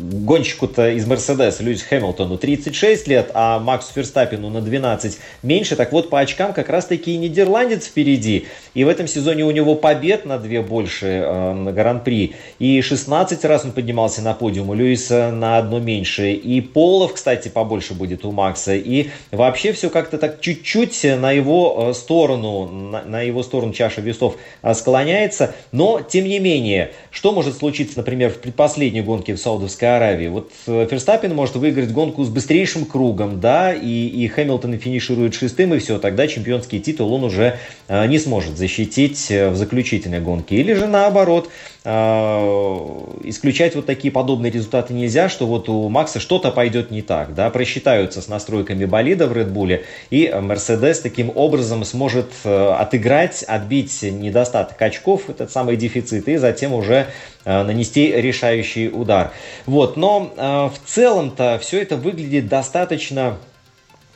гонщику-то из Мерседеса, Льюис Хэмилтону 36 лет, а Максу Ферстаппину на 12 меньше. Так вот, по очкам как раз-таки и нидерландец впереди. И в этом сезоне у него побед на две больше э, на Гран-при. И 16 раз он поднимался на подиум, у Льюиса на одно меньше. И полов, кстати, побольше будет у Макса. И вообще все как-то так чуть-чуть на его э, сторону, на, на его сторону чаша весов э, склоняется. Но, тем не менее, что может случиться, например, в предпоследней гонке в Саудовской Аравии? Вот э, Ферстаппин может выиграть гонку с быстрейшим кругом, да, и, и Хэмилтон финиширует шестым, и все, тогда чемпионский титул он уже э, не сможет защитить э, в заключительной гонке. Или же наоборот, исключать вот такие подобные результаты нельзя, что вот у Макса что-то пойдет не так, да, просчитаются с настройками болида в Bull, и Мерседес таким образом сможет отыграть, отбить недостаток очков, этот самый дефицит, и затем уже нанести решающий удар. Вот, но в целом-то все это выглядит достаточно Э,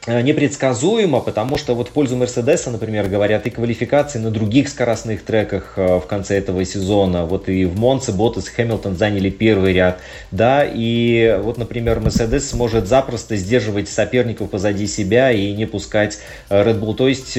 непредсказуемо, потому что вот в пользу Мерседеса, например, говорят и квалификации на других скоростных треках э, в конце этого сезона. Вот и в Монце Боттас и Хэмилтон заняли первый ряд, да, и вот, например, Мерседес сможет запросто сдерживать соперников позади себя и не пускать э, Red Bull. То есть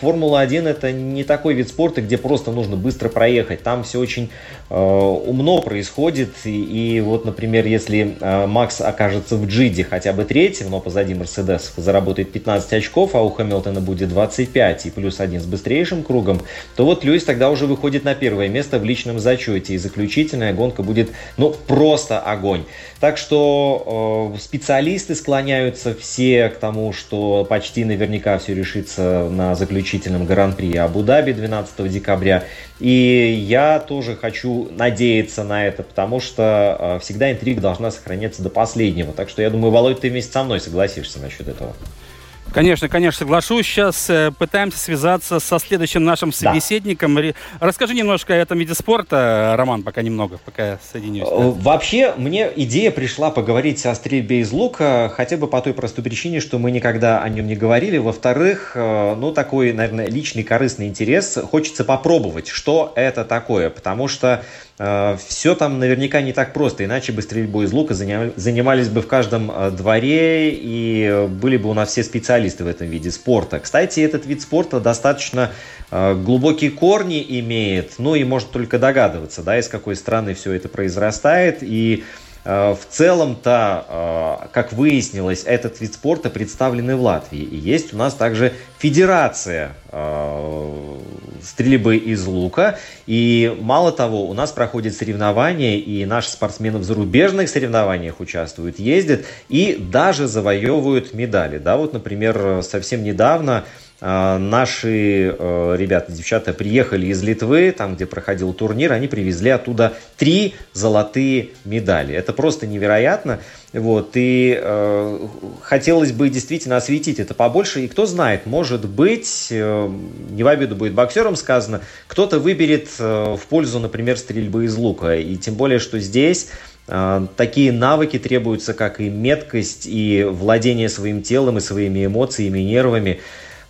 Формула-1 это не такой вид спорта, где просто нужно быстро проехать. Там все очень э, умно происходит. И, и вот, например, если э, Макс окажется в Джиде хотя бы третьим, но позади Мерседес заработает заработает 15 очков, а у Хэмилтона будет 25 и плюс один с быстрейшим кругом, то вот Льюис тогда уже выходит на первое место в личном зачете. И заключительная гонка будет, ну, просто огонь. Так что э, специалисты склоняются все к тому, что почти наверняка все решится на заключительном гран-при Абу-Даби 12 декабря. И я тоже хочу надеяться на это, потому что э, всегда интрига должна сохраняться до последнего. Так что я думаю, Володь, ты вместе со мной согласишься насчет этого. Конечно, конечно, соглашусь. Сейчас э, пытаемся связаться со следующим нашим собеседником. Да. Расскажи немножко о этом виде спорта, Роман, пока немного, пока я соединюсь. Да. Вообще, мне идея пришла поговорить о стрельбе из лука, хотя бы по той простой причине, что мы никогда о нем не говорили. Во-вторых, э, ну, такой, наверное, личный корыстный интерес. Хочется попробовать, что это такое, потому что э, все там наверняка не так просто, иначе бы стрельбой из лука занимались бы в каждом э, дворе и были бы у нас все специалисты в этом виде спорта. Кстати, этот вид спорта достаточно э, глубокие корни имеет, ну и может только догадываться, да, из какой страны все это произрастает и в целом-то, как выяснилось, этот вид спорта представлен в Латвии. И есть у нас также федерация стрельбы из лука. И мало того, у нас проходят соревнования, и наши спортсмены в зарубежных соревнованиях участвуют, ездят и даже завоевывают медали. Да, вот, например, совсем недавно наши э, ребята, девчата приехали из Литвы, там, где проходил турнир, они привезли оттуда три золотые медали. Это просто невероятно. Вот, и э, хотелось бы действительно осветить это побольше. И кто знает, может быть, э, не в обиду будет боксером сказано, кто-то выберет э, в пользу, например, стрельбы из лука. И тем более, что здесь э, такие навыки требуются, как и меткость, и владение своим телом, и своими эмоциями, и нервами.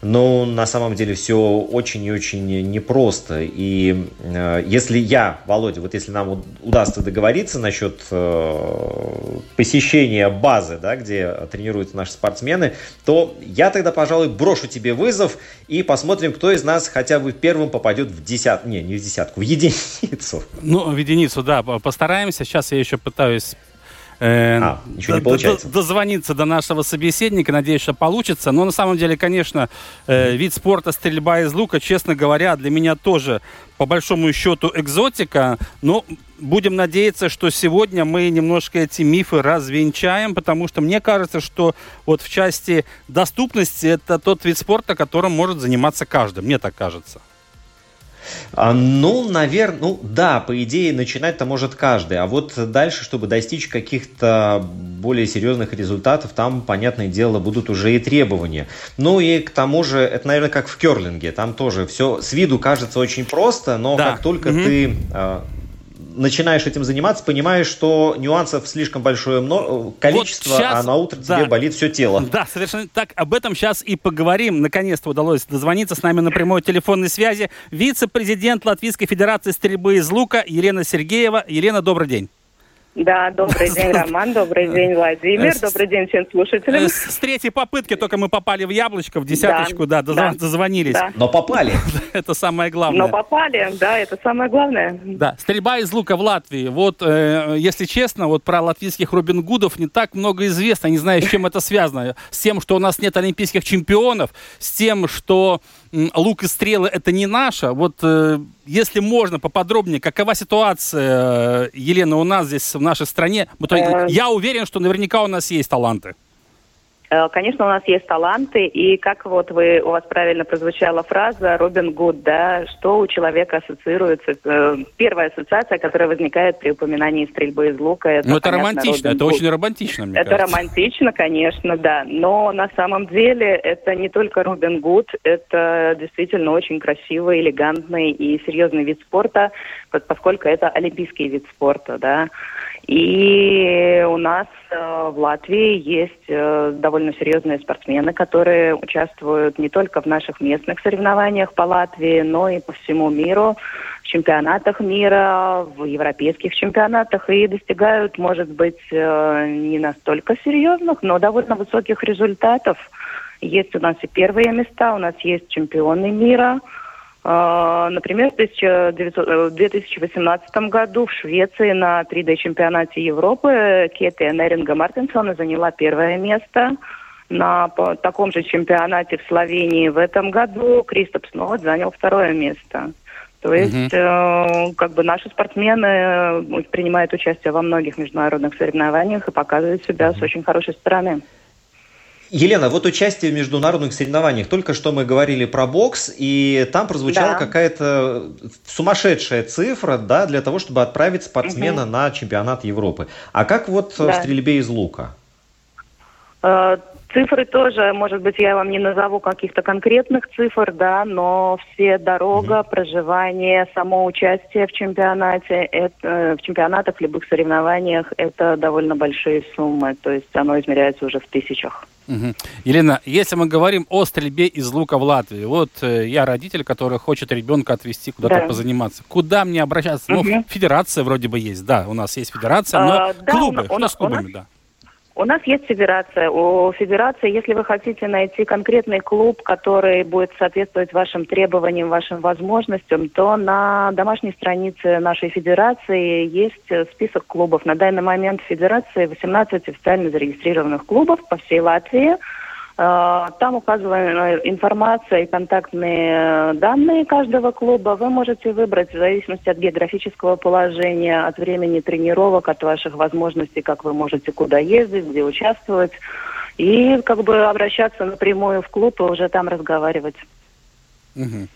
Но на самом деле все очень и очень непросто. И э, если я, Володя, вот если нам удастся договориться насчет э, посещения базы, да, где тренируются наши спортсмены, то я тогда, пожалуй, брошу тебе вызов и посмотрим, кто из нас хотя бы первым попадет в десятку. Не, не в десятку, в единицу. Ну, в единицу, да, постараемся. Сейчас я еще пытаюсь Э, а, ничего не получается. Дозвониться до нашего собеседника, надеюсь, что получится. Но на самом деле, конечно, э, вид спорта стрельба из лука, честно говоря, для меня тоже по большому счету экзотика. Но будем надеяться, что сегодня мы немножко эти мифы развенчаем, потому что мне кажется, что вот в части доступности это тот вид спорта, которым может заниматься каждый. Мне так кажется. А, ну, наверное, ну да, по идее начинать-то может каждый, а вот дальше, чтобы достичь каких-то более серьезных результатов, там, понятное дело, будут уже и требования. Ну и к тому же, это, наверное, как в керлинге, там тоже все с виду кажется очень просто, но да. как только угу. ты а, начинаешь этим заниматься, понимаешь, что нюансов слишком большое количество, вот сейчас, а на утро да, тебе болит все тело. Да, совершенно так. Об этом сейчас и поговорим. Наконец-то удалось дозвониться с нами на прямой телефонной связи. Вице-президент Латвийской Федерации стрельбы из лука Елена Сергеева. Елена, добрый день. Да, добрый день, Роман, добрый день, Владимир, добрый день всем слушателям. Э, с третьей попытки только мы попали в яблочко, в десяточку, да, да, да дозвонились. Да. Но попали. это самое главное. Но попали, да, это самое главное. Да, стрельба из лука в Латвии. Вот, э, если честно, вот про латвийских Робин Гудов не так много известно. Не знаю, с чем это связано. С тем, что у нас нет олимпийских чемпионов, с тем, что лук и стрелы это не наше. Вот э, если можно поподробнее, какова ситуация, э, Елена, у нас здесь в нашей стране? Э, я уверен, что наверняка у нас есть таланты. Э, конечно, у нас есть таланты, и как вот вы, у вас правильно прозвучала фраза «Робин Гуд», да, что у человека ассоциируется, э, первая ассоциация, которая возникает при упоминании стрельбы из лука. Это, ну, это понятно, романтично, Робин это Гуд. очень романтично, мне Это кажется. романтично, конечно, да, но на самом деле это не только Робин Гуд, это действительно очень красивый, элегантный и серьезный вид спорта, поскольку это олимпийский вид спорта, да, и у нас э, в Латвии есть э, довольно серьезные спортсмены, которые участвуют не только в наших местных соревнованиях по Латвии, но и по всему миру, в чемпионатах мира, в европейских чемпионатах и достигают, может быть, э, не настолько серьезных, но довольно высоких результатов. Есть у нас и первые места, у нас есть чемпионы мира – например, в 2018 э, году в Швеции на 3D-чемпионате Европы Кетия Неринга Мартинсона заняла первое место. На таком же чемпионате в Словении в этом году Кристоп снова занял второе место. То есть, угу. э, как бы наши спортсмены э, принимают участие во многих международных соревнованиях и показывают себя с очень хорошей стороны. Елена, вот участие в международных соревнованиях. Только что мы говорили про бокс, и там прозвучала да. какая-то сумасшедшая цифра, да, для того, чтобы отправить спортсмена угу. на чемпионат Европы. А как вот да. в стрельбе из лука? Э, цифры тоже, может быть, я вам не назову каких-то конкретных цифр, да, но все дорога, угу. проживание, само участие в чемпионате, это, в чемпионатах, в любых соревнованиях, это довольно большие суммы, то есть оно измеряется уже в тысячах. Угу. Елена, если мы говорим о стрельбе из лука в Латвии, вот э, я родитель, который хочет ребенка отвезти куда-то да. позаниматься. Куда мне обращаться? Угу. Ну, федерация вроде бы есть, да, у нас есть федерация, но а, клубы, да, что с клубами, да? У нас есть федерация. У федерации, если вы хотите найти конкретный клуб, который будет соответствовать вашим требованиям, вашим возможностям, то на домашней странице нашей федерации есть список клубов. На данный момент в федерации 18 официально зарегистрированных клубов по всей Латвии – там указана информация и контактные данные каждого клуба. Вы можете выбрать в зависимости от географического положения, от времени тренировок, от ваших возможностей, как вы можете куда ездить, где участвовать. И как бы обращаться напрямую в клуб и уже там разговаривать. Угу.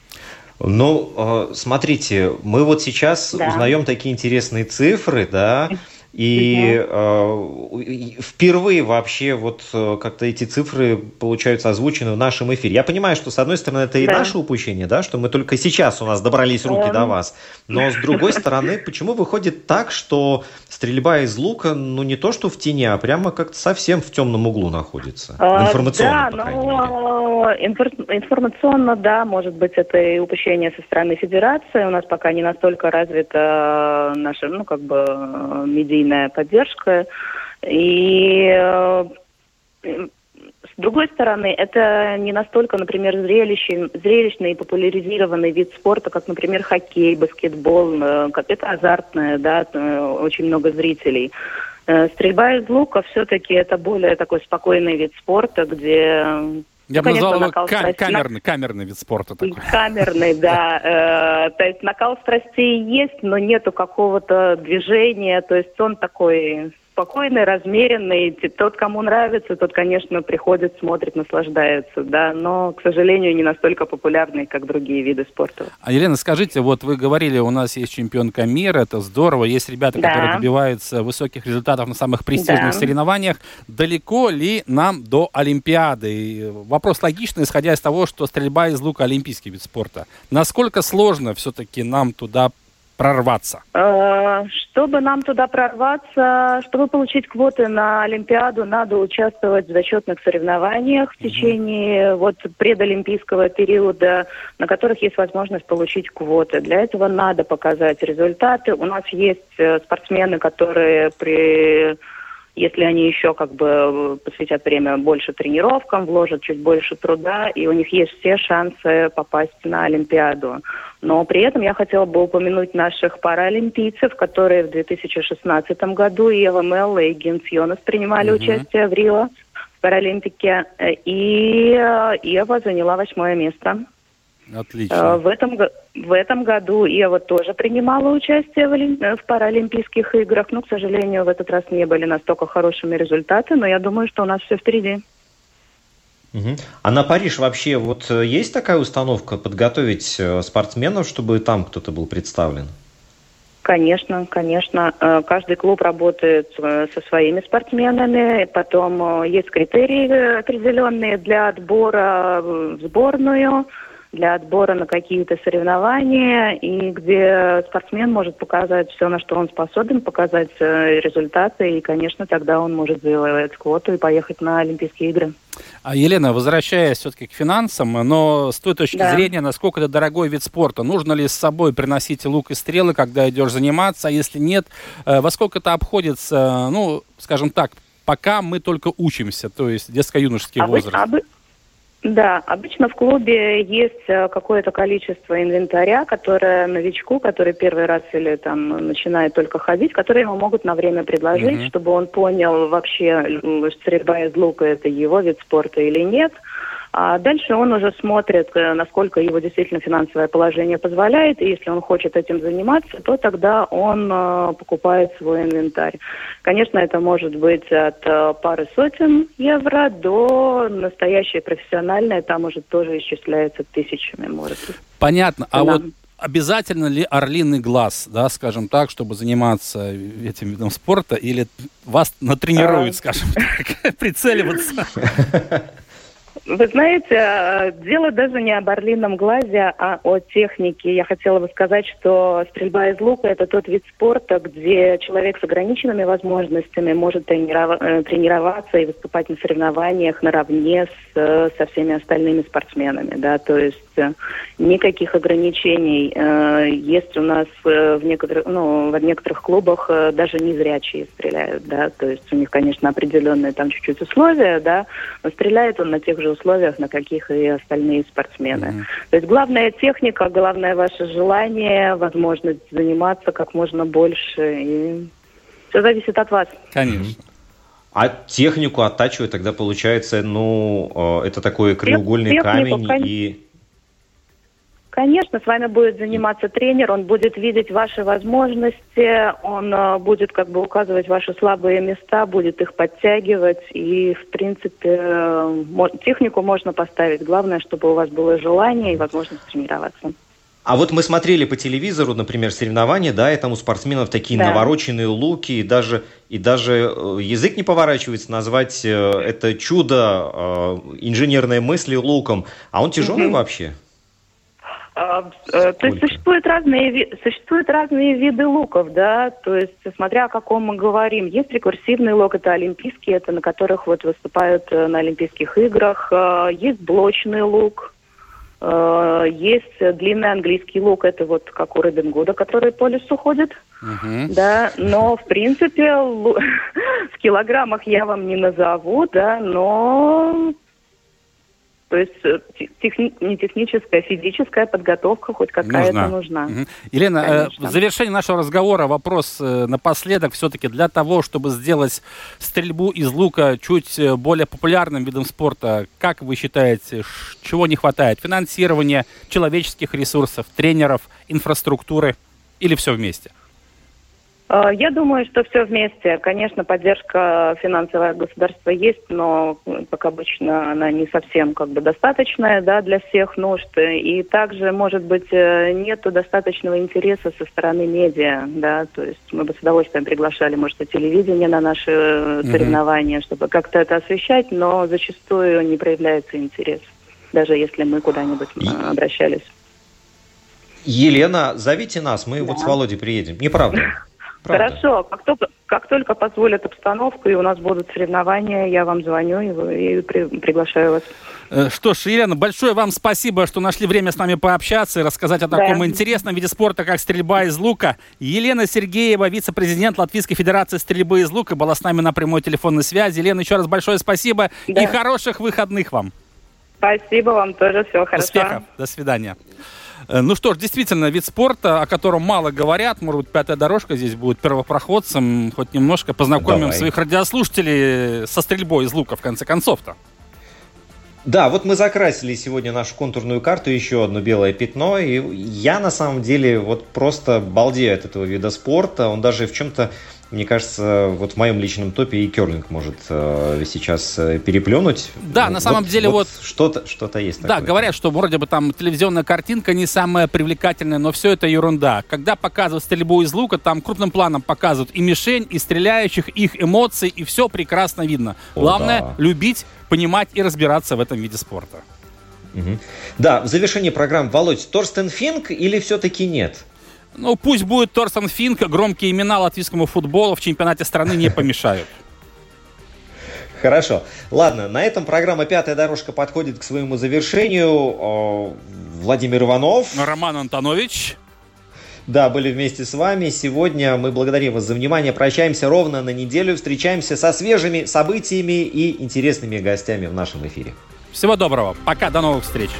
Ну, э, смотрите, мы вот сейчас да. узнаем такие интересные цифры, да, и э, впервые вообще вот э, как-то эти цифры получаются озвучены в нашем эфире. Я понимаю, что с одной стороны это и да. наше упущение, да, что мы только сейчас у нас добрались руки до вас. Но с другой стороны, почему выходит так, что стрельба из лука, ну не то что в тени, а прямо как-то совсем в темном углу находится? А, информационно, да, по ну, инфор информационно, да, может быть, это и упущение со стороны Федерации. У нас пока не настолько развита наша, ну, как бы, медийная медийная поддержка. И э, с другой стороны, это не настолько, например, зрелищный, зрелищный и популяризированный вид спорта, как, например, хоккей, баскетбол. Э, это азартное, да, э, очень много зрителей. Стрельба из лука все-таки это более такой спокойный вид спорта, где я бы назвал его ка- камерный, камерный вид спорта такой. Камерный, да. Э, то есть накал страстей есть, но нету какого-то движения. То есть он такой спокойный, размеренный. Тот, кому нравится, тот, конечно, приходит, смотрит, наслаждается, да, но, к сожалению, не настолько популярный, как другие виды спорта. А, Елена, скажите, вот вы говорили, у нас есть чемпионка мира, это здорово, есть ребята, да. которые добиваются высоких результатов на самых престижных да. соревнованиях. Далеко ли нам до Олимпиады? И вопрос логичный, исходя из того, что стрельба из лука олимпийский вид спорта. Насколько сложно все-таки нам туда прорваться? Э, чтобы нам туда прорваться, чтобы получить квоты на Олимпиаду, надо участвовать в зачетных соревнованиях в течение вот предолимпийского периода, на которых есть возможность получить квоты. Для этого надо показать результаты. У нас есть э, спортсмены, которые при если они еще как бы посвятят время больше тренировкам, вложат чуть больше труда, и у них есть все шансы попасть на Олимпиаду. Но при этом я хотела бы упомянуть наших паралимпийцев, которые в 2016 году и Ева Мелла, и Гинс Йонас принимали uh-huh. участие в Рио в Паралимпике. И э, Ева заняла восьмое место. Отлично. Э, в этом, в этом году Ева тоже принимала участие в, в Паралимпийских играх. Но, к сожалению, в этот раз не были настолько хорошими результаты, но я думаю, что у нас все впереди. Угу. А на Париж вообще вот э, есть такая установка подготовить э, спортсменов, чтобы там кто-то был представлен? Конечно, конечно. Э, каждый клуб работает со своими спортсменами. Потом есть критерии определенные для отбора в сборную для отбора на какие-то соревнования, и где спортсмен может показать все, на что он способен, показать результаты, и, конечно, тогда он может завоевать квоту и поехать на Олимпийские игры. А, Елена, возвращаясь все-таки к финансам, но с той точки да. зрения, насколько это дорогой вид спорта, нужно ли с собой приносить лук и стрелы, когда идешь заниматься, а если нет, э, во сколько это обходится, ну, скажем так, пока мы только учимся, то есть детско-юношеский возраст? Обы... Да, обычно в клубе есть э, какое-то количество инвентаря, которое новичку, который первый раз или там начинает только ходить, которые ему могут на время предложить, mm-hmm. чтобы он понял вообще, стрельба из лука это его вид спорта или нет. А дальше он уже смотрит, э, насколько его действительно финансовое положение позволяет, и если он хочет этим заниматься, то тогда он э, покупает свой инвентарь. Конечно, это может быть от э, пары сотен евро до настоящей профессиональной, там уже тоже исчисляется тысячами, может Понятно. А вот обязательно ли орлиный глаз, да, скажем так, чтобы заниматься этим видом спорта, или вас натренируют, а... скажем так, прицеливаться? Вы знаете, э, дело даже не об орлином глазе, а о технике. Я хотела бы сказать, что стрельба из лука – это тот вид спорта, где человек с ограниченными возможностями может трениров... Э, тренироваться и выступать на соревнованиях наравне с, э, со всеми остальными спортсменами. Да? То есть никаких ограничений. Есть у нас в некоторых, ну, в некоторых клубах даже незрячие стреляют. Да? То есть у них, конечно, определенные там чуть-чуть условия, да? но стреляет он на тех же условиях, на каких и остальные спортсмены. Mm-hmm. То есть главная техника, главное ваше желание, возможность заниматься как можно больше. И все зависит от вас. Конечно. А технику оттачивать тогда получается, ну, э, это такой краеугольный Технику, камень конечно. и Конечно, с вами будет заниматься тренер, он будет видеть ваши возможности, он э, будет как бы указывать ваши слабые места, будет их подтягивать, и, в принципе, э, технику можно поставить. Главное, чтобы у вас было желание и возможность тренироваться. А вот мы смотрели по телевизору, например, соревнования, да, и там у спортсменов такие да. навороченные луки, и даже, и даже э, язык не поворачивается назвать это чудо инженерной мысли луком. А он тяжелый угу. вообще? А, э, то есть существуют разные, существуют разные виды луков, да, то есть смотря о каком мы говорим. Есть рекурсивный лук, это олимпийский, это на которых вот выступают э, на Олимпийских играх. Э, есть блочный лук, есть длинный английский лук, это вот как у Робин Гуда, который по лесу ходит. Uh-huh. Да, но в принципе в килограммах я вам не назову, да, но то есть э, техни- не техническая, а физическая подготовка хоть какая-то нужна. нужна. Угу. Елена, э, в завершении нашего разговора вопрос э, напоследок. Все-таки для того, чтобы сделать стрельбу из лука чуть более популярным видом спорта, как вы считаете, чего не хватает? Финансирования, человеческих ресурсов, тренеров, инфраструктуры или все вместе? Э, я думаю, что все вместе. Конечно, поддержка финансового государства есть, но, как обычно, она не совсем как бы достаточная да, для всех нужд. И также, может быть, э, нет достаточного интереса со стороны медиа. Да? То есть мы бы с удовольствием приглашали, может, и телевидение на наши mm-hmm. соревнования, чтобы как-то это освещать, но зачастую не проявляется интерес, даже если мы куда-нибудь обращались. Елена, зовите нас, мы да. вот с Володей приедем. Неправда. Правда. Хорошо, как только, как только позволят обстановку и у нас будут соревнования, я вам звоню и, и при, приглашаю вас. Э, что ж, Елена, большое вам спасибо, что нашли время с нами пообщаться и рассказать о таком да. интересном виде спорта, как стрельба из лука. Елена Сергеева, вице-президент Латвийской Федерации стрельбы из лука, была с нами на прямой телефонной связи. Елена, еще раз большое спасибо да. и хороших выходных вам. Спасибо вам тоже, всего хорошего. Успехов, до свидания. Э, ну что ж, действительно, вид спорта, о котором мало говорят. Может быть, пятая дорожка здесь будет первопроходцем. Хоть немножко познакомим Давай. своих радиослушателей со стрельбой из лука, в конце концов-то. Да, вот мы закрасили сегодня нашу контурную карту, еще одно белое пятно, и я на самом деле вот просто балдею от этого вида спорта. Он даже в чем-то Мне кажется, вот в моем личном топе и керлинг может э, сейчас э, переплюнуть. Да, Ну, на самом вот- деле вот... Что-то что есть Да, такое. говорят, что вроде бы там телевизионная картинка не самая привлекательная, но все это ерунда. Когда показывают стрельбу из лука, там крупным планом показывают и мишень, и стреляющих, их эмоции, и все прекрасно видно. О, Главное да. любить, понимать и разбираться в этом виде спорта. Мгм. Да, в завершении программы, Володь, Торстен Финк или все-таки нет? Ну, пусть будет Торсон Финк, громкие имена латвийскому футболу в чемпионате страны не помешают. Хорошо. Ладно, на этом программа «Пятая дорожка» подходит к своему завершению. Владимир Иванов. Роман Антонович. Да, были вместе с вами. Сегодня мы благодарим вас за внимание. Прощаемся ровно на неделю. Встречаемся со свежими событиями и интересными гостями в нашем эфире. Всего доброго. Пока, до новых встреч.